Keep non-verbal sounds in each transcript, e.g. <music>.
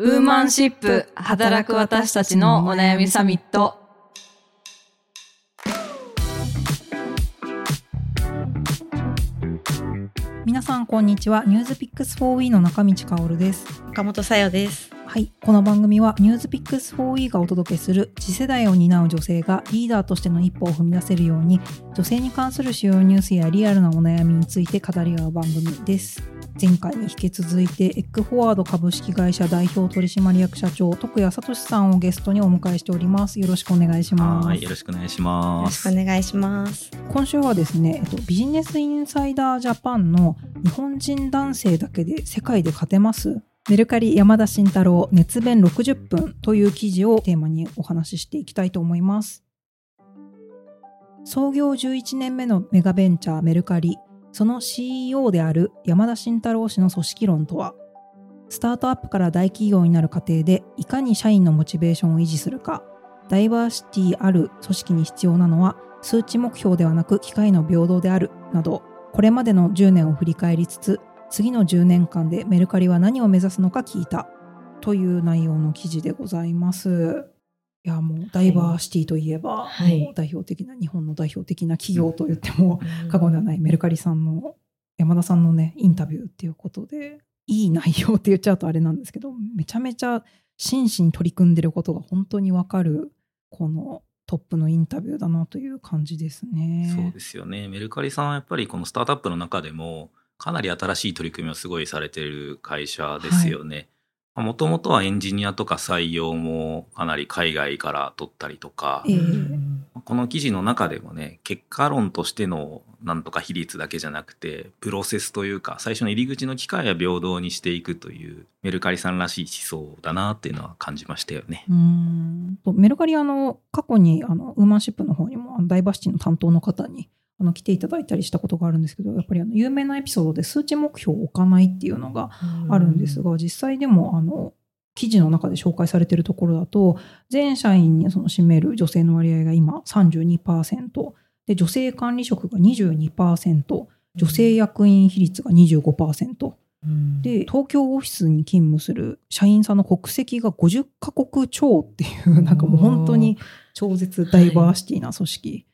ウーマンシップ働く私たちのお悩みサミット。皆さんこんにちはニュースピックス 4E の中道香です岡本さよです。はいこの番組はニュースピックス 4E がお届けする次世代を担う女性がリーダーとしての一歩を踏み出せるように女性に関する主要ニュースやリアルなお悩みについて語り合う番組です前回に引き続いてエッグフォワード株式会社代表取締役社長徳谷聡さんをゲストにお迎えしておりますよろしくお願いしますはい、よろしくお願いしよろします。くお願いします。今週はですね、えっと、ビジネスインサイダージャパンの日本人男性だけで世界で勝てます？メルカリ山田慎太郎熱弁60分という記事をテーマにお話ししていきたいと思います。創業11年目のメガベンチャーメルカリ、その CEO である山田慎太郎氏の組織論とは、スタートアップから大企業になる過程でいかに社員のモチベーションを維持するか、ダイバーシティある組織に必要なのは数値目標ではなく機会の平等であるなど。これまでの10年を振り返りつつ次の10年間でメルカリは何を目指すのか聞いた。という内容の記事でございます。いやもうダイバーシティといえば、はい。もう代表的な日本の代表的な企業と言っても過言ではないメルカリさんの山田さんのねインタビューっていうことでいい内容って言っちゃうとあれなんですけどめちゃめちゃ真摯に取り組んでることが本当にわかるこのトップのインタビューだなという感じですね。そうですよね。メルカリさんはやっぱりこのスタートアップの中でもかなり新しい取り組みをすごいされてる会社ですよね。もともとはエンジニアとか採用もかなり海外から取ったりとか、ええ。この記事の中でもね、結果論としてのなんとか比率だけじゃなくて、プロセスというか、最初の入り口の機会は平等にしていくという、メルカリさんらしい思想だなっていうのは感じましたよね。うーん。とメルカリあの過去にあのウーマンシップの方にもダイバーシティの担当の方にあの来ていただいたりしたことがあるんですけどやっぱりあの有名なエピソードで数値目標を置かないっていうのがあるんですが、実際でもあの記事の中で紹介されているところだと全社員にその占める女性の割合が今32%で女性管理職が22%女性役員比率が25%。で東京オフィスに勤務する社員さんの国籍が50カ国超っていうなんかもう本当に超絶ダイバーシティな組織、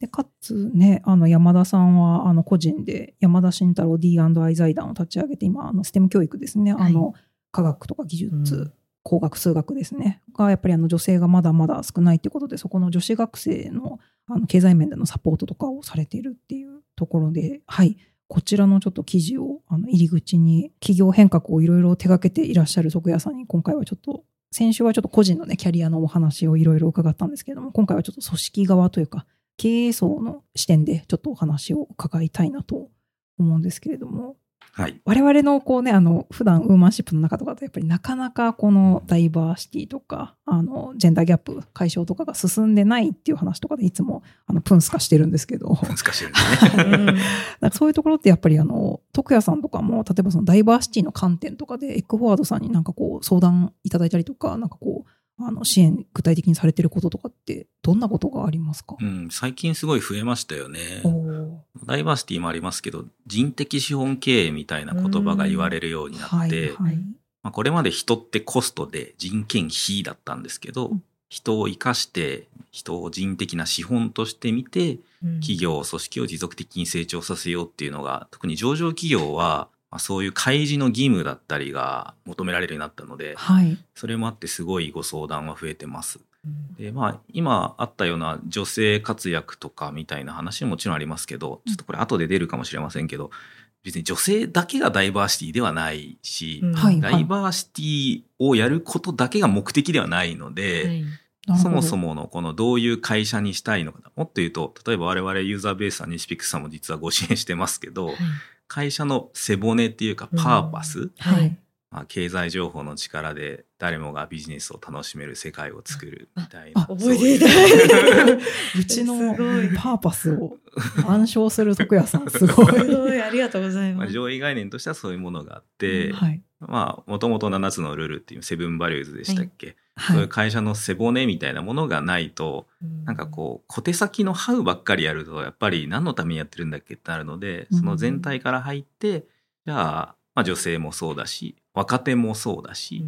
でかつねあの山田さんはあの個人で山田慎太郎 D&I 財団を立ち上げて今あのステム教育ですね、はい。あの科学とか技術、うん。工学数学ですね。がやっぱりあの女性がまだまだ少ないってことでそこの女子学生のあの経済面でのサポートとかをされているっていうところではい。こちらのちょっと記事をあの入り口に企業変革をいろいろ手掛けていらっしゃる徳谷さんに今回はちょっと先週はちょっと個人のねキャリアのお話をいろいろ伺ったんですけれども今回はちょっと組織側というか経営層の視点でちょっとお話を伺いたいなと思うんですけれどもはい。我々のこうねあの普段ウーマンシップの中とかとやっぱりなかなかこのダイバーシティとかあのジェンダーギャップ解消とかが進んでないっていう話とかでいつもあのプンスカしてるんですけど難しいですね。<laughs> なんかそういうところってやっぱりあの徳谷さんとかも例えばそのダイバーシティの観点とかでエッグフォワードさんになんかこう相談いただいたりとかなんかこうあの支援具体的にされてることとかってどんなことがありますか、うん、最近すごい増えましたよね。ダイバーシティもありますけど、人的資本経営みたいな言葉が言われるようになって、はいはい。まあ、これまで人ってコストで人件費だったんですけど、うん。人を生かして人を人的な資本として見て企業組織を持続的に成長させようっていうのが特に上場企業は、まあ、そういう開示の義務だったりが求められるようになったのではい。それもあってすごいご相談は増えてます。でまあ今あったような女性活躍とかみたいな話ももちろんありますけどちょっとこれ後で出るかもしれませんけど別に女性だけがダイバーシティではないし、うん。はいダイバーシティをやることだけが目的ではないので、なるほど。そもそものこのどういう会社にしたいのかなもっと言うと例えば我々ユーザーベースさん西ピックスさんも実はご支援してますけど、会社の背骨っていうかパーパス、はい。まあ、経済情報の力で誰もがビジネスを楽しめる世界を作るみたいなあ覚えていたいうだいてうちのすごい。パーパスを <laughs> 暗唱する徳谷さんすごい。すごい。ありがとうございまあ、ます。上位概念としてはそういうものがあって、はい。まあもともと7つのルールっていうセブンバリューズでしたっけ、はい。そういう会社の背骨みたいなものがないとなんかこう小手先のハウばっかりやるとやっぱり何のためにやってるんだっけってなるのでその全体から入って、じゃあ、まあ、女性もそうだし若手もそうだし、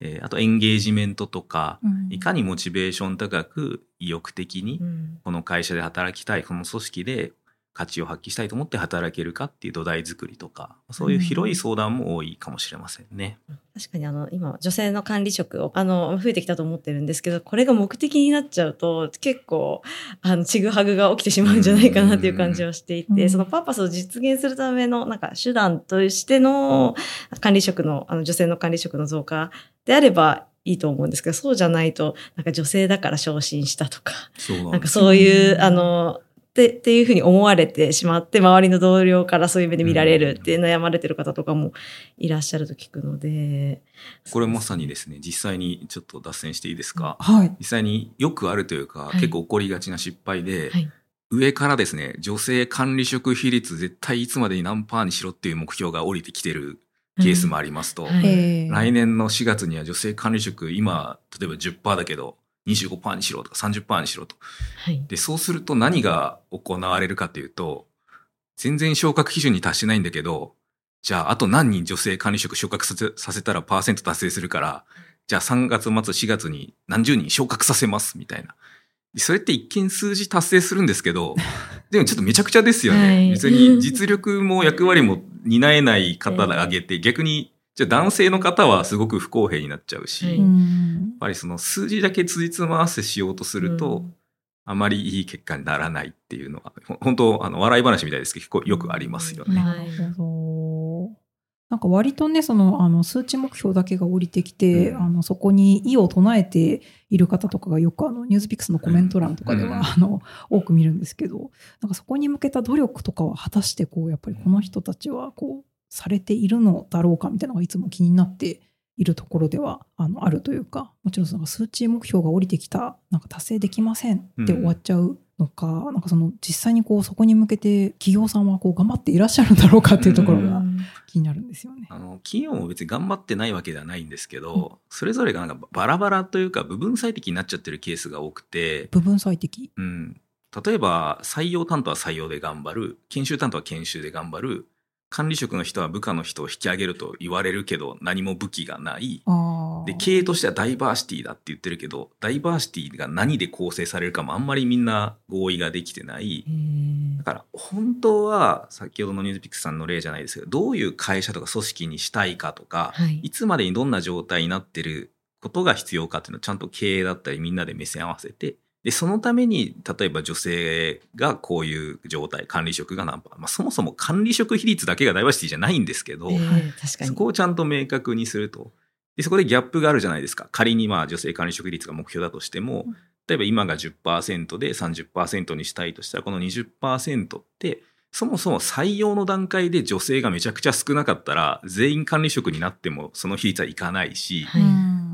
えーあとエンゲージメントとか、うん。いかにモチベーション高く意欲的にうん。この会社で働きたいこの組織で価値を発揮したいと思って働けるかっていう土台作りとかそういう広い相談も多いかもしれませんね。確かにあの今女性の管理職をあの増えてきたと思ってるんですけどこれが目的になっちゃうと結構あのちぐはぐが起きてしまうんじゃないかなっていう感じはしていて、うん。そのパーパスを実現するためのなんか手段としての管理職のあの女性の管理職の増加であればいいと思うんですけどそうじゃないとなんか女性だから昇進したとかそうなんなんかそういう、うんあの、ってっていうふうに思われてしまって、周りの同僚からそういう目で見られるって悩まれてる方とかもいらっしゃると聞くので。これまさにですね実際にちょっと脱線していいですか、はい。実際によくあるというか、はい。結構起こりがちな失敗で、はい。上からですね女性管理職比率絶対いつまでに何パーにしろっていう目標が降りてきてるケースもありますと、来年の4月には女性管理職今例えば10%だけど25%にしろとか30%にしろとはい。でそうすると何が行われるかというと全然昇格基準に達してないんだけどじゃああと何人女性管理職昇格させさせたらパーセント達成するからじゃあ3月末4月に何十人昇格させますみたいな。でそれって一見数字達成するんですけど、<laughs> でもちょっとめちゃくちゃですよね。はい別に実力も役割も担えない方が挙げて、逆に、じゃあ男性の方はすごく不公平になっちゃうし、はい。やっうんぱりその数字だけつじつま合わせしようとすると、うん。あまりいい結果にならないっていうのは、ほ本当、あの、笑い話みたいですけど、結構よくありますよね。なるほど。なんか割とね、その、あの、数値目標だけが降りてきて、うん。あの、そこに意を唱えている方とかがよく、あの、ニュースピックスのコメント欄とかでは、うん。あの、多く見るんですけど、なんかそこに向けた努力とかは果たして、こう、やっぱりこの人たちは、こう、されているのだろうかみたいなのがいつも気になっているところでは、あの、あるというか、もちろんその数値目標が降りてきた、なんか達成できませんって終わっちゃうのか、なんかその、実際にこう、そこに向けて企業さんはこう、頑張っていらっしゃるんだろうかっていうところが、うん。気になるんですよね。あの企業も別に頑張ってないわけではないんですけど、それぞれがなんかバラバラというか部分最適になっちゃってるケースが多くて、部分最適。うん、例えば採用担当は採用で頑張る。研修担当は研修で頑張る管理職の人は部下の人を引き上げると言われるけど何も武器がない。で経営としてはダイバーシティだって言ってるけどダイバーシティが何で構成されるかもあんまりみんな合意ができてない。だから本当は先ほどのニュースピックスさんの例じゃないですけどどういう会社とか組織にしたいかとか、はい。いつまでにどんな状態になってることが必要かっていうのをちゃんと経営だったりみんなで目線合わせてでそのために例えば女性がこういう状態管理職が何パ。ー、まあ、そもそも管理職比率だけがダイバーシティじゃないんですけど、えー確かに。そこをちゃんと明確にすると。でそこでギャップがあるじゃないですか。仮にまあ女性管理職比率が目標だとしてもうん。例えば今が10%で30%にしたいとしたらこの20%ってそもそも採用の段階で女性がめちゃくちゃ少なかったら全員管理職になってもその比率はいかないし、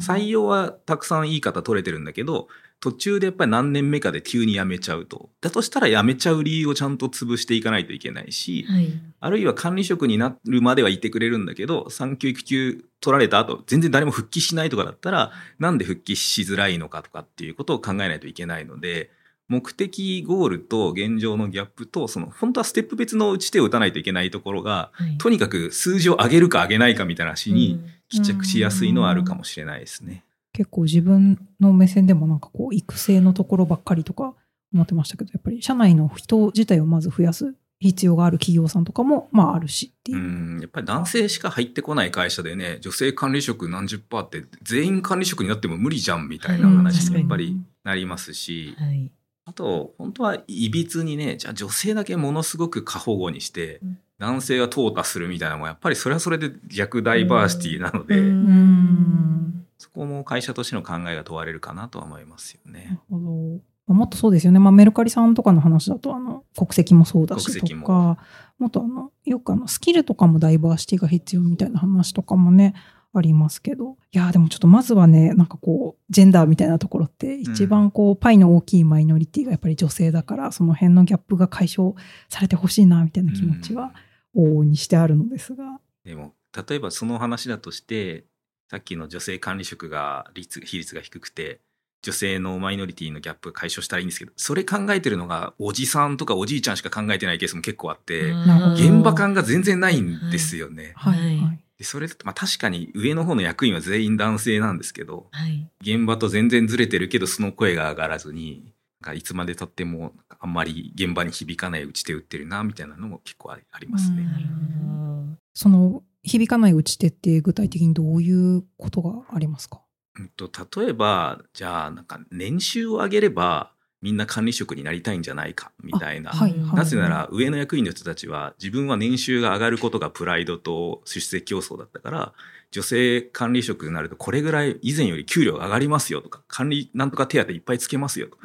採用はたくさんいい方取れてるんだけど途中でやっぱり何年目かで急に辞めちゃうとだとしたら辞めちゃう理由をちゃんと潰していかないといけないし、はい。あるいは管理職になるまではいてくれるんだけど産休育休取られた後全然誰も復帰しないとかだったらなんで復帰しづらいのかとかっていうことを考えないといけないので目的ゴールと現状のギャップとその本当はステップ別の打ち手を打たないといけないところがはいとにかく数字を上げるか上げないかみたいな話にうん帰着しやすいのはあるかもしれないですね。結構自分の目線でもなんかこう育成のところばっかりとか思ってましたけどやっぱり社内の人自体をまず増やす必要がある企業さんとかもまああるしっていうう。んやっぱり男性しか入ってこない会社でね女性管理職何十パーって全員管理職になっても無理じゃんみたいな話にやっぱりなりますし、はい。あと本当はいびつにねじゃあ女性だけものすごく過保護にして、うん男性が淘汰するみたいなのもやっぱりそれはそれで逆ダイバーシティなので、うんうんそこも会社としての考えが問われるかなとは思いますよなるね。ほど。まあもっとそうですよね。まあ、メルカリさんとかの話だと、あの、国籍もそうだしとか、もっとあの、よくあの、スキルとかもダイバーシティが必要みたいな話とかもね、ありますけど。いやーでもちょっとまずはね、なんかこう、ジェンダーみたいなところって、一番こう、パイの大きいマイノリティがやっぱり女性だから、その辺のギャップが解消されてほしいな、みたいな気持ちは、往々にしてあるのですが。でも例えばその話だとしてさっきの女性管理職が率比率が低くて女性のマイノリティのギャップが解消したらいいんですけどそれ考えてるのがおじさんとかおじいちゃんしか考えてないケースも結構あって、現場感が全然ないんですよね。はい。はいはい。でそれだとまあ確かに上の方の役員は全員男性なんですけどはい。現場と全然ずれてるけどその声が上がらずにいつまでたってもあんまり現場に響かない打ち手打ってるなみたいなのも結構ありますね。その響かない打ち手って具体的にどういうことがありますか？うんと例えばじゃあなんか年収を上げればみんな管理職になりたいんじゃないかみたいな、はいはい。なぜなら上の役員の人たちは自分は年収が上がることがプライドと出世競争だったから女性管理職になるとこれぐらい以前より給料が上がりますよとか管理なんとか手当いっぱいつけますよとか。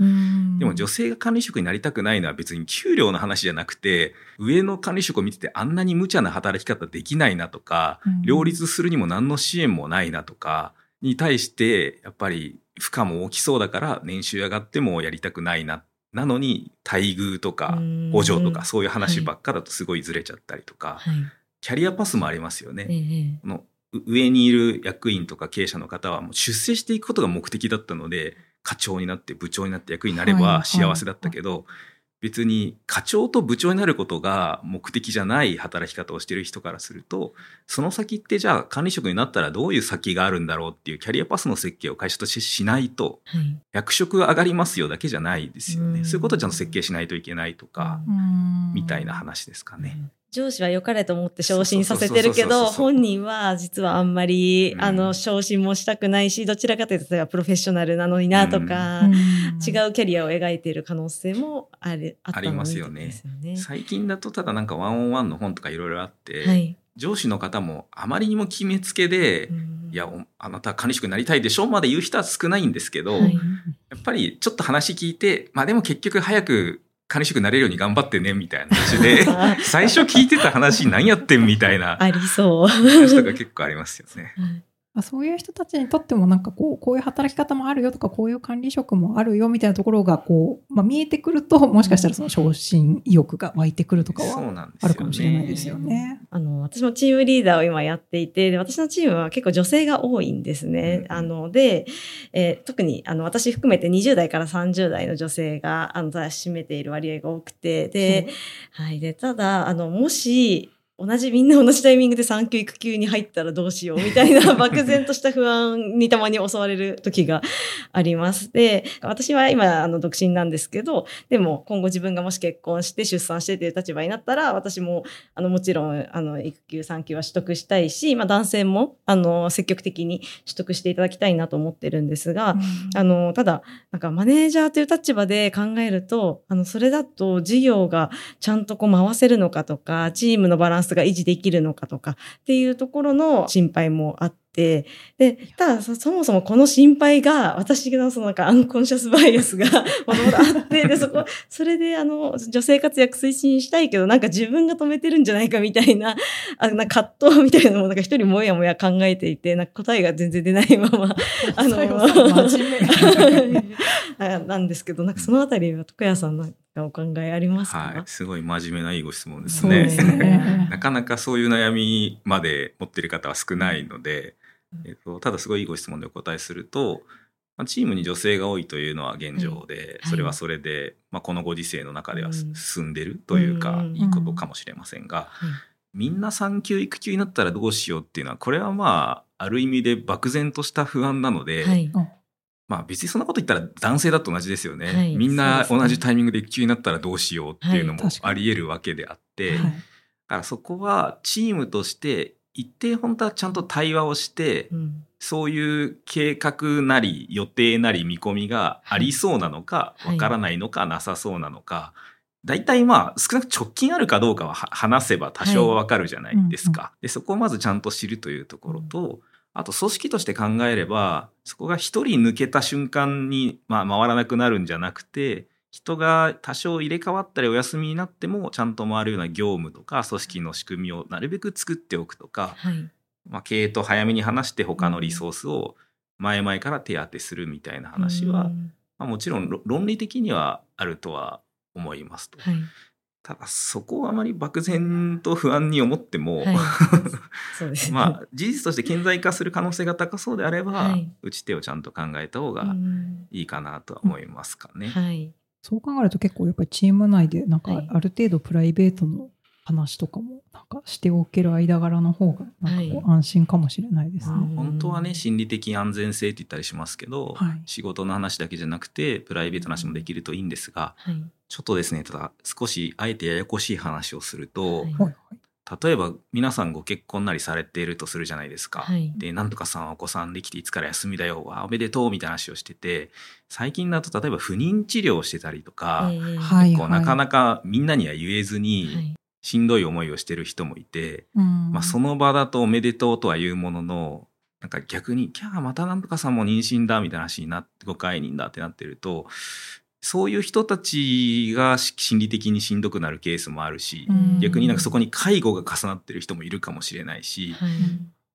でも女性が管理職になりたくないのは別に給料の話じゃなくて上の管理職を見ててあんなに無茶な働き方できないなとかうん。両立するにも何の支援もないなとかに対してやっぱり負荷も大きそうだから年収上がってもやりたくないななのに待遇とかうん補助とかそういう話ばっかだとすごいずれちゃったりとか、はい。キャリアパスもありますよね。えのう上にいる役員とか経営者の方はもう出世していくことが目的だったので課長になって部長になって役員になれはいはいば幸せだったけど、別に課長と部長になることが目的じゃない働き方をしてる人からするとその先ってじゃあ管理職になったらどういう先があるんだろうっていうキャリアパスの設計を会社としてしないとはい。役職が上がりますよだけじゃないですよね。うんそういうことをちゃんと設計しないといけないとか、うんみたいな話ですかね。上司は良かれと思って昇進させてるけど、本人は実はあんまり、うん。あの、昇進もしたくないし、どちらかというと、例えばプロフェッショナルなのになとか、うん。違うキャリアを描いている可能性もある、あったのありますよね。最近だとただなんかワンオンワンの本とかいろいろあって、はい。上司の方もあまりにも決めつけで、うん。いやおあなたは管理職になりたいでしょまで言う人は少ないんですけど、はい。やっぱりちょっと話聞いてまあでも結局早く管理職になれるように頑張ってねみたいな話であ <laughs> 最初聞いてた話何やってんみたいなありそう。話とか結構ありますよね。はいあそういう人たちにとってもなんかこうこういう働き方もあるよとかこういう管理職もあるよみたいなところがこう、まあ、見えてくるともしかしたらその昇進意欲が湧いてくるとかは。あるかもしれないですよね。あの、私もチームリーダーを今やっていて、で私のチームは結構女性が多いんですね。うんあの、で、えー特に、あの、私含めて20代から30代の女性が、あの、占めている割合が多くて、で、はい。で、ただ、あの、もし、同じ、みんな同じタイミングで産休育休に入ったらどうしようみたいな <laughs> 漠然とした不安にたまに襲われる時があります。で、私は今、あの、独身なんですけど、でも今後自分がもし結婚して出産してという立場になったら、私も、あの、もちろん、あの、育休産休は取得したいし、まあ男性も、あの、積極的に取得していただきたいなと思ってるんですが、あの、ただ、なんかマネージャーという立場で考えると、あの、それだと事業がちゃんとこう回せるのかとか、チームのバランスが維持できるのかとかっていうところの心配もあって、で、ただそそもそもこの心配が、私のそのなんかアンコンシャスバイアスが <laughs> もともとあって、で、そこ、それであの、女性活躍推進したいけど、なんか自分が止めてるんじゃないかみたいな、<laughs> あなんか葛藤みたいなのもなんか一人もやもや考えていて、なんか答えが全然出ないまま、<laughs> あの真面目。あなんですけど、なんかそのあたりは徳谷さんなんかお考えありますか、はい、すごい真面目ないいご質問ですそうですね。ね。なかなかそういう悩みまで持ってる方は少ないので、えっと、ただすごいいいご質問でお答えすると、まあ、チームに女性が多いというのは現状で、はいそれはそれで、まあ、このご時世の中ではうん。進んでるというか、うん。いいことかもしれませんが、はい。みんな産休育休になったらどうしようっていうのはこれはまあある意味で漠然とした不安なので、はい。まあ別にそんなこと言ったら男性だと同じですよね。はい。みんな同じタイミングで育休になったらどうしようっていうのもあり得るわけであって、はい。だからそこはチームとして一定本当はちゃんと対話をして、うん。そういう計画なり予定なり見込みがありそうなのか、はい。わからないのかなさそうなのか、大体まあ少なく直近あるかどうかはは話せば多少はわかるじゃないですか。でそこをまずちゃんと知るというところと、あと組織として考えればそこが一人抜けた瞬間に、まあ、回らなくなるんじゃなくて人が多少入れ替わったりお休みになってもちゃんと回るような業務とか組織の仕組みをなるべく作っておくとか、はい。まあ、経営と早めに話して他のリソースを前々から手当てするみたいな話は、うんまあ、もちろんろ論理的にはあるとは思いますと。はい。ただそこをあまり漠然と不安に思っても、はい。<laughs> まあ事実として顕在化する可能性が高そうであれば、はい打ち手をちゃんと考えた方うがんいいかなとは思いますかね。はい。そう考えると結構やっぱりチーム内でなんかはい。ある程度プライベートの話とかもなんかしておける間柄の方がなんかこう安心かもしれないですね。はい本当はね心理的安全性って言ったりしますけど、はい。仕事の話だけじゃなくてプライベートな話もできるといいんですがはい。ちょっとですねただ少しあえてややこしい話をすると、はい。はいはい例えば皆さんご結婚なりされているとするじゃないですか。はい。でなんとかさんはお子さんできていつから休みだよわおめでとうみたいな話をしてて最近だと例えば不妊治療をしてたりとか、えーはいこうなかなかみんなには言えずはにい。しんどい思いをしてる人もいて、うん。まあ、その場だとおめでとうとは言うもののなんか逆に「キャーまたなんとかさんも妊娠だ」みたいな話になってご解任だってなってるとそういう人たちがし心理的にしんどくなるケースもあるし、うん。逆になんかそこに介護が重なってる人もいるかもしれないし、はい。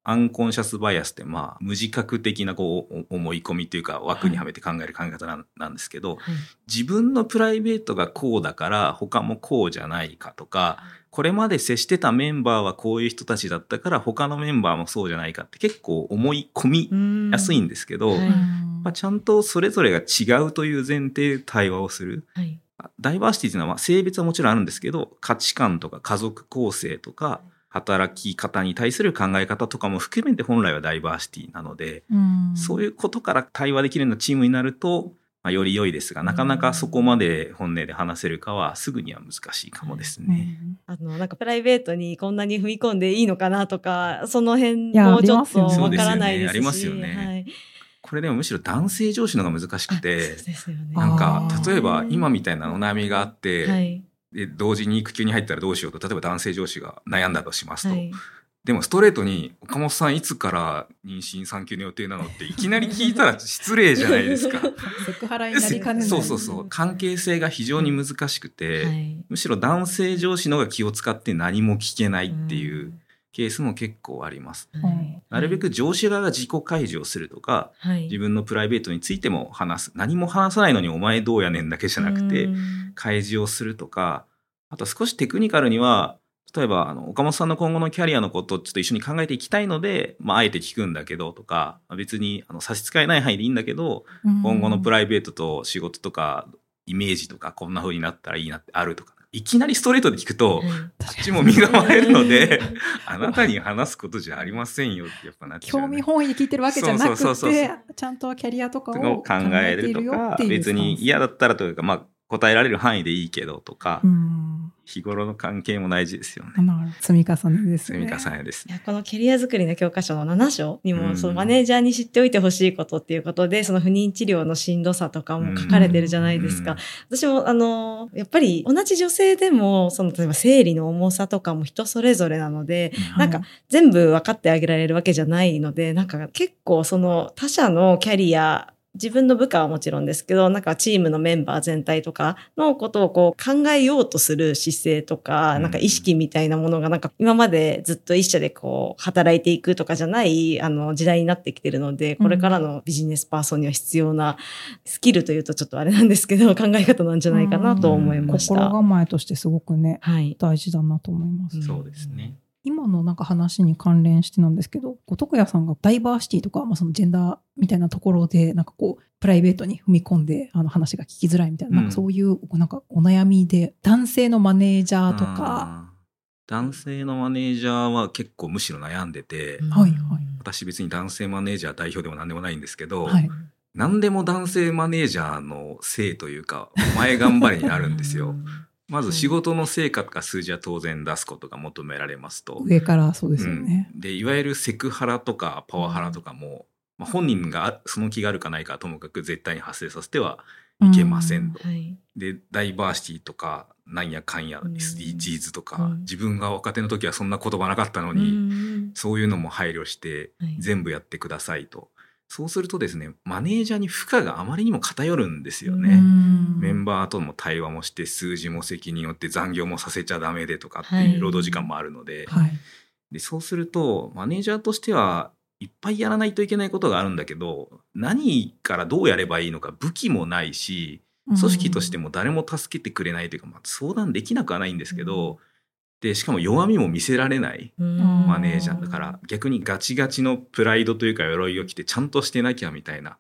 アンコンシャスバイアスってまあ無自覚的なこうお思い込みというか枠にはめて考える考え方なんなんですけど、はい。自分のプライベートがこうだから他もこうじゃないかとかこれまで接してたメンバーはこういう人たちだったから他のメンバーもそうじゃないかって結構思い込みやすいんですけど、はいやっぱちゃんとそれぞれが違うという前提で対話をする。はい。ダイバーシティというのはまあ性別はもちろんあるんですけど価値観とか家族構成とか働き方に対する考え方とかも含めて本来はダイバーシティなので、うん。そういうことから対話できるようなチームになると、まあ、より良いですがなかなかそこまで本音で話せるかはすぐには難しいかもですね。あのなんかプライベートにこんなに踏み込んでいいのかなとかその辺いやもちょっとわからないですし。ありますよね。はいこれでもむしろ男性上司の方が難しくてね。なんか例えば今みたいなお悩みがあって、はい。で同時に育休に入ったらどうしようと例えば男性上司が悩んだとしますと、はい。でもストレートに岡本さんいつから妊娠産休の予定なのっていきなり聞いたら失礼じゃないですか。<laughs> セクハラになりかねない。そうそうそう。関係性が非常に難しくて、はい。むしろ男性上司の方が気を使って何も聞けないっていうケースも結構あります。うん。はい。なるべく上司側が自己開示をするとかはい。自分のプライベートについても話す何も話さないのにお前どうやねんだけじゃなくてうん。開示をするとかあと少しテクニカルには例えばあの岡本さんの今後のキャリアのことをちょっと一緒に考えていきたいので、まあ、あえて聞くんだけどとか別にあの差し支えない範囲でいいんだけど今後のプラライベートと仕事とかイメージとかこんな風になったらいいなってあるとかいきなりストレートで聞くと、はいこっちも身構えるので <laughs> あなたに話すことじゃありませんよってやっぱなっちゃう、興味本位で聞いてるわけじゃなくそうそうそうてちゃんとキャリアとかをを考えるとか？別に嫌だったらというかまあ答えられる範囲でいいけどとか、うん。日頃の関係も大事ですよね。積み重ねですね。積み重ねですね。いやこのキャリア作りの教科書の7章にも、うんそのマネージャーに知っておいてほしいことっていうことで、その不妊治療のしんどさとかも書かれてるじゃないですか。私も、あの、やっぱり同じ女性でも、その、例えば生理の重さとかも人それぞれなので、はいなんか全部分かってあげられるわけじゃないので、なんか結構その他者のキャリア、自分の部下はもちろんですけど、なんかチームのメンバー全体とかのことをこう考えようとする姿勢とか、うんなんか意識みたいなものがなんか今までずっと一社でこう働いていくとかじゃないあの時代になってきてるので、これからのビジネスパーソンには必要なスキルというとちょっとあれなんですけど、<laughs> 考え方なんじゃないかなと思いました。心構えとしてすごくね、はい。大事だなと思います。うんそうですね。今のなんか話に関連してなんですけど、こう徳谷さんがダイバーシティとか、まあ、そのジェンダーみたいなところで、なんかこう、プライベートに踏み込んで、あの話が聞きづらいみたいな、うん。なんかそういう、なんかお悩みで、男性のマネージャーとか、男性のマネージャーは結構むしろ悩んでて、はいはい。私別に男性マネージャー代表でも何でもないんですけど、はい。何でも男性マネージャーのせいというかお前頑張れになるんですよ。<laughs> まず仕事の成果とか数字は当然出すことが求められますと。上からそうですよね。うんでいわゆるセクハラとかパワハラとかも、まあ、本人がその気があるかないかはともかく絶対に発生させてはいけませんと。はい。でダイバーシティとかなんやかんやうん SDGs とか、うん自分が若手の時はそんな言葉なかったのうに、んそういうのも配慮してはい全部やってくださいと。そうするとですねマネージャーに負荷があまりにも偏るんですよね。うん。メンバーとの対話もして数字も責任を負って残業もさせちゃダメでとかってはい。いう労働時間もあるので,、はい。でそうするとマネージャーとしてはいっぱいやらないといけないことがあるんだけど何からどうやればいいのか武器もないし組織としても誰も助けてくれないというか、まあ、相談できなくはないんですけど、でしかも弱みも見せられないうんマネージャーだから逆にガチガチのプライドというか鎧を着てちゃんとしてなきゃみたいな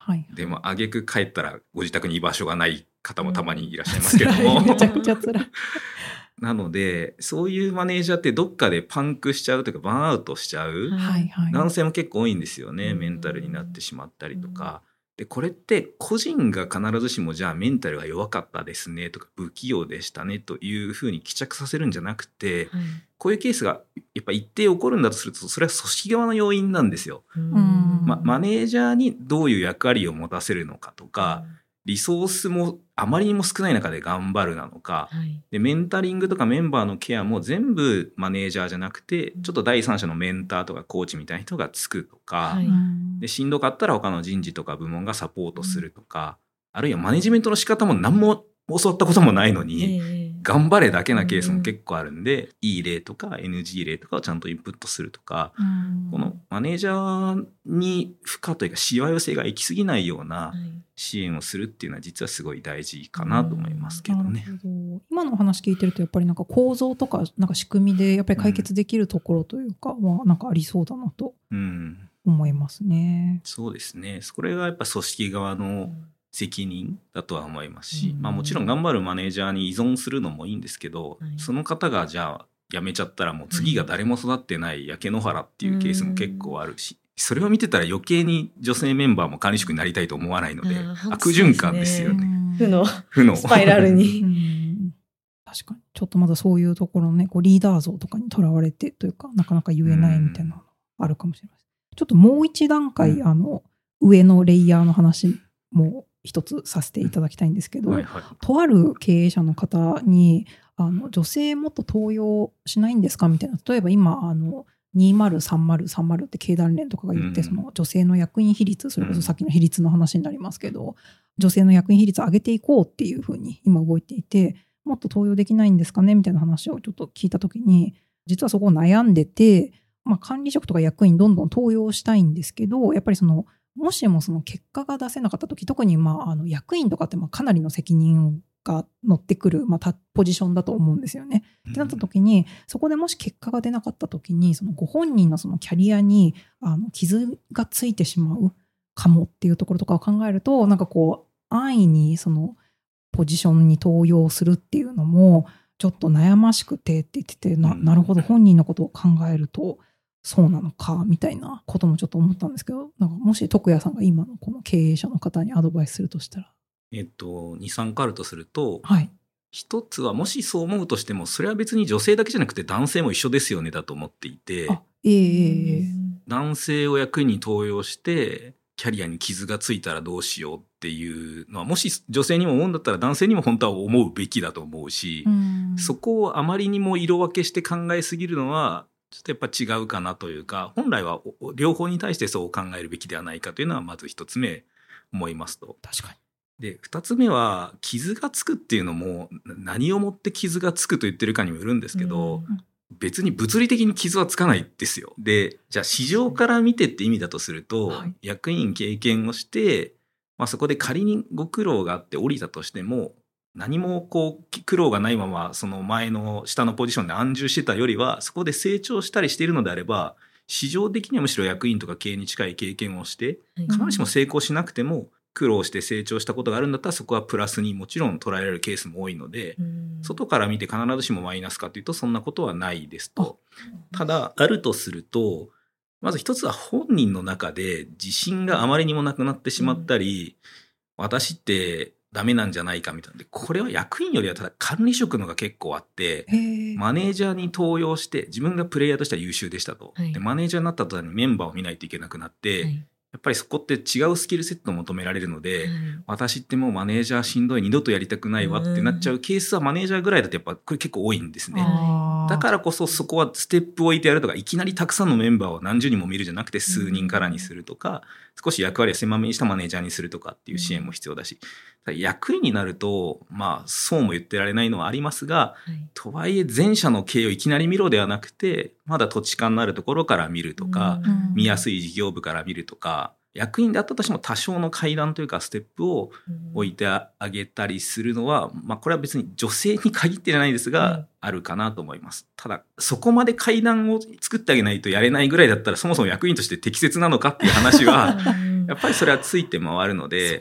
はい。でも挙句帰ったらご自宅に居場所がない方もたまにいらっしゃいますけども、<laughs> めちゃくちゃ辛い。<laughs> なのでそういうマネージャーってどっかでパンクしちゃうというかバーンアウトしちゃう、はいはい。男性も結構多いんですよね、うんメンタルになってしまったりとか。でこれって個人が必ずしもじゃあメンタルが弱かったですねとか不器用でしたねというふうに帰着させるんじゃなくてはい。こういうケースがやっぱ一定起こるんだとするとそれは組織側の要因なんですよ。ん。ま、マネージャーにどういう役割を持たせるのかとか、リソースもあまりにも少ない中で頑張るなのか、はい。でメンタリングとかメンバーのケアも全部マネージャーじゃなくてちょっと第三者のメンターとかコーチみたいな人がつくとか、はい。うんでしんどかったら他の人事とか部門がサポートするとか、あるいはマネジメントの仕方も何も教わったこともないのに、ええ頑張れだけなケースも結構あるんで、いい例とか NG 例とかをちゃんとインプットするとか、うん。このマネージャーに負荷というかしわ寄せが行き過ぎないようなはい。支援をするっていうのは実はすごい大事かなと思いますけどね。なるほど。今のお話聞いてるとやっぱりなんか構造とかなんか仕組みでやっぱり解決できるところというかはなんかありそうだなとうん、思いますね。そうですね。それがやっぱ組織側の責任だとは思いますし、うんまあもちろん頑張るマネージャーに依存するのもいいんですけど、はいその方がじゃあ辞めちゃったらもう次が誰も育ってない焼け野原っていうケースも結構あるし、それを見てたら余計に女性メンバーも管理職になりたいと思わないので、あー悪循環ですよね。うん負の負の。スパイラルうに。ん確かにちょっとまだそういうところのねこうリーダー像とかにとらわれてというかなかなか言えないみたいなのあるかもしれません。ちょっともう一段階、うんあの上のレイヤーの話も一つさせていただきたいんですけど、はいはい。とある経営者の方にあの女性もっと登用しないんですか？みたいな。例えば今あの203030って経団連とかが言って、うん。その女性の役員比率それこそさっきの比率の話になりますけど、女性の役員比率上げていこうっていうふうに今動いていてもっと登用できないんですかね？みたいな話をちょっと聞いた時に実はそこを悩んでて、まあ、管理職とか役員どんどん登用したいんですけどやっぱりそのもしもその結果が出せなかった時特にまああの役員とかってまあかなりの責任が乗ってくる、まあ、たポジションだと思うんですよね。ってなった時にそこでもし結果が出なかった時にそのご本人のそのキャリアにあの傷がついてしまうかもっていうところとかを考えるとなんかこう安易にそのポジションに登用するっていうのもちょっと悩ましくてって言っててなうんなるほど本人のことを考えるとそうなのかみたいなこともちょっと思ったんですけどなんかもし徳谷さんが今のこの経営者の方にアドバイスするとしたら。えっと、2、3個あるとすると、はい。一つはもしそう思うとしても、それは別に女性だけじゃなくて男性も一緒ですよねだと思っていて、あええええええ。男性を役員に登用して、キャリアに傷がついたらどうしようっていうのは、もし女性にも思うんだったら男性にも本当は思うべきだと思うし、うん。そこをあまりにも色分けして考えすぎるのは、ちょっとやっぱ違うかなというか、本来はお両方に対してそう考えるべきではないかというのはまず一つ目思いますと。確かにで、二つ目は、傷がつくっていうのも、な何をもって傷がつくと言ってるかにもよるんですけど、うん別に物理的に傷はつかないですよ。で、じゃあ市場から見てって意味だとすると、はい役員経験をして、まあそこで仮にご苦労があって降りたとしても、何もこう苦労がないままその前の下のポジションで安住してたよりはそこで成長したりしているのであれば市場的にはむしろ役員とか経営に近い経験をしてはい。必ずしも成功しなくても苦労して成長したことがあるんだったらそこはプラスにもちろん捉えられるケースも多いので、うん。外から見て必ずしもマイナスかというとそんなことはないですと。ただあるとするとまず一つは本人の中で自信があまりにもなくなってしまったり、私ってダメなんじゃないかみたいな。でこれは役員よりはただ管理職のが結構あってマネージャーに登用して自分がプレイヤーとしては優秀でしたと、はい。でマネージャーになった途端にメンバーを見ないといけなくなって、はい。やっぱりそこって違うスキルセットを求められるので、はい。私ってもうマネージャーしんどい二度とやりたくないわってなっちゃうケースはマネージャーぐらいだとやっぱこれ結構多いんですね。だからこそそこはステップを置いてやるとかいきなりたくさんのメンバーを何十人も見るじゃなくて数人からにするとか、少し役割を狭めにしたマネージャーにするとかっていう支援も必要だし、ただ役員になるとまあそうも言ってられないのはありますがはい。とはいえ全社の経営をいきなり見ろではなくてまだ土地勘のあるところから見るとか、うん。見やすい事業部から見るとか役員であったとしても多少の階段というかステップを置いてあげたりするのは、まあ、これは別に女性に限ってじゃないですが、はいあるかなと思います。ただ、そこまで階段を作ってあげないとやれないぐらいだったら、そもそも役員として適切なのかっていう話は、やっぱりそれはついて回るのそで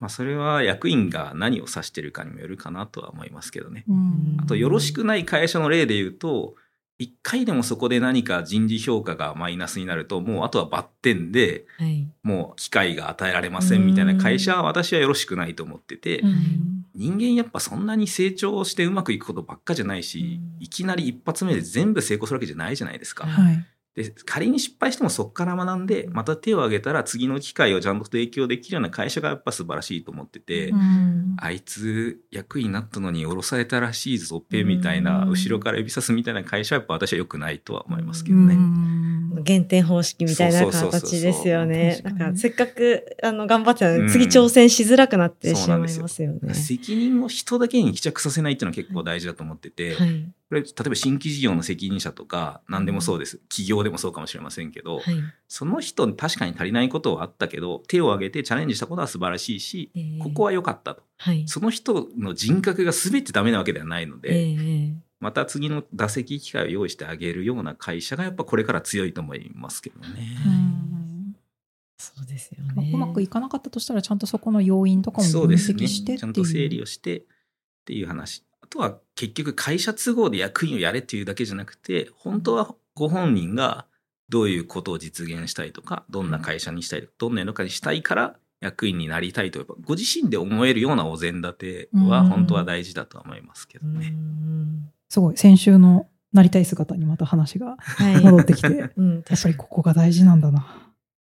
まあ、それは役員が何を指してるかにもよるかなとは思いますけどね。うん。あとよろしくない会社の例で言うと一回でもそこで何か人事評価がマイナスになるともうあとはバッテンではい。もう機会が与えられませんみたいな会社は私はよろしくないと思ってて、うん人間やっぱそんなに成長してうまくいくことばっかじゃないし、うんいきなり一発目で全部成功するわけじゃないじゃないですか。はい。で仮に失敗してもそこから学んでまた手を挙げたら次の機会をちゃんと提供できるような会社がやっぱ素晴らしいと思ってて、うんあいつ役員になったのに降ろされたらしいぞっぺみたいなうん後ろから指さすみたいな会社はやっぱ私は良くないとは思いますけどね。うん減点方式みたいな形ですよね。確かになんかせっかくあの頑張ってたのうんに次挑戦しづらくなってしまいますよね。責任を人だけに帰着させないっていうのは結構大事だと思ってて、はい。これ例えば新規事業の責任者とか何でもそうです。企業でもそうかもしれませんけど、はい。その人に確かに足りないことはあったけど手を挙げてチャレンジしたことは素晴らしいし、えーここは良かったと。はい。その人の人格が全てダメなわけではないので、ええまた次の打席機会を用意してあげるような会社がやっぱこれから強いと思いますけどね。うん。そうですよまあね。うまくいかなかったとしたらちゃんとそこの要因とかも分そうですね。析してっていう。ちゃんと整理をしてっていう話。あとは結局会社都合で役員をやれっていうだけじゃなくて本当はご本人がどういうことを実現したいとかどんな会社にしたいどんなのかにしたいから役員になりたいとやっぱご自身で思えるようなお膳立ては本当は大事だとは思いますけどうね。んすごい先週のなりたい姿にまた話がはい。戻ってきてや <laughs> うん、っぱりここが大事なんだな。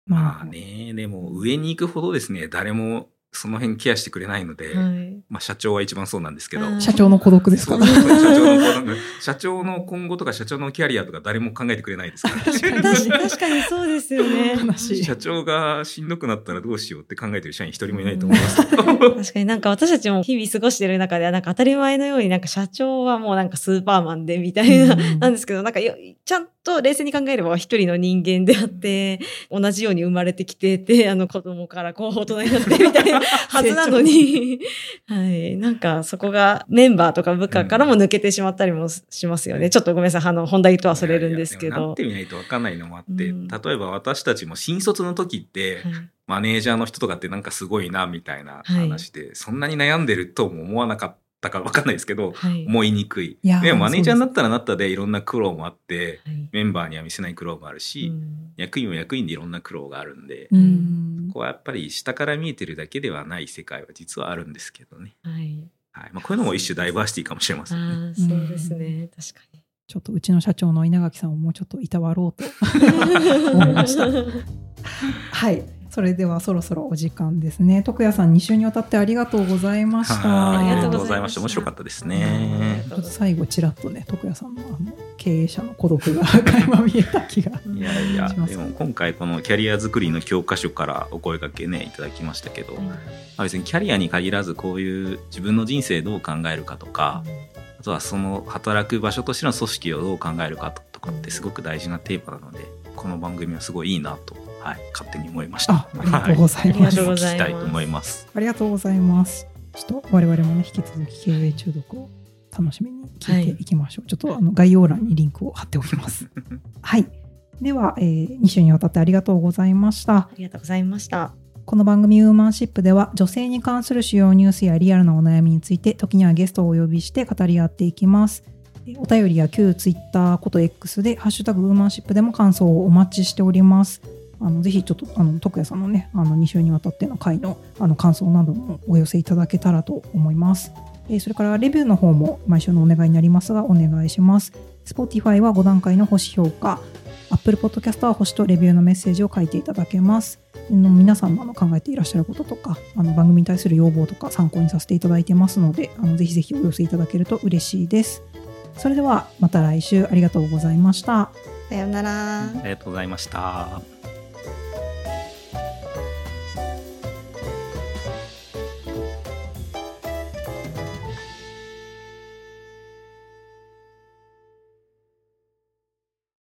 まあねでも上に行くほどですね誰もその辺ケアしてくれないので、はい。まあ、社長は一番そうなんですけど社長の孤独ですか？社長の今後 <laughs> 社長の今後とか社長のキャリアとか誰も考えてくれないですから、確かに確かにそうですよね。話。社長がしんどくなったらどうしようって考えてる社員一人もいないと思います。確かになんか私たちも日々過ごしてる中ではなんか当たり前のようになんか社長はもうなんかスーパーマンでみたいな、うんなんですけどなんかよちゃんと冷静に考えれば一人の人間であって同じように生まれてきててあの子供からこう大人になってみたいな <laughs> はずなのに、はい。なんかそこがメンバーとか部下からも抜けてしまったりもしますよね。ちょっとごめんなさい。あの本題とはそれるんですけどいやいやなっ。てみないと分かんないのもあって、うん例えば私たちも新卒の時って、はいマネージャーの人とかってなんかすごいなみたいな話で、そんなに悩んでるとも思わなかったか分かんないですけど、はい。思いにくい。いやーでもマネージャーになったらなったでいろんな苦労もあって、はいメンバーには見せない苦労もあるし、うん役員は役員でいろんな苦労があるんで、うんここはやっぱり下から見えてるだけではない世界は実はあるんですけどね。はい。はいまあ、こういうのも一種ダイバーシティかもしれませんね。ああ、そうですね。確かに。ちょっとうちの社長の稲垣さんをもうちょっといたわろうと <laughs> 思いました。<laughs> はい。それではそろそろお時間ですね。徳谷さん2週にわたってありがとうございました。はいありがとうございまし。たた面白かったですね。最後ちらっとね、徳谷さんのあの経営者の孤独が垣間見えた気が。いやいやでも今回このキャリア作りの教科書からお声掛けねいただきましたけど、まあ別にキャリアに限らずこういう自分の人生どう考えるかとか、あとはその働く場所としての組織をどう考えるかとかってすごく大事なテーマなのでこの番組はすごいいいなと、はい、勝手に思いました。あ、ありがとうございます。とうござい聞きたいと思います。ありがとうございます。ちょっと我々もね、引き続き経営中毒を楽しみに聞いていきましょう。ちょっとあの概要欄にリンクを貼っておきます。<laughs> はい。では、えー、2週にわたってありがとうございましたあ。りがとうございました。この番組ウーマンシップでは女性に関する主要ニュースやリアルなお悩みについて時にはゲストをお呼びして語り合っていきます。えお便りや旧ツイッターこと X でハッシュタグウーマンシップでも感想をお待ちしております。あのぜひちょっとあの徳谷さんのねあの2週にわたっての回のあの感想などもお寄せいただけたらと思います。えーそれからレビューの方も毎週のお願いになりますがお願いします。Spotify は5段階の星評価、Apple Podcast は星とレビューのメッセージを書いていただけます。あの皆さんの考えていらっしゃることとかあの番組に対する要望とか参考にさせていただいてますのであのぜひぜひお寄せいただけると嬉しいです。それではまた来週ありがとうございました。さようなら。ありがとうございました。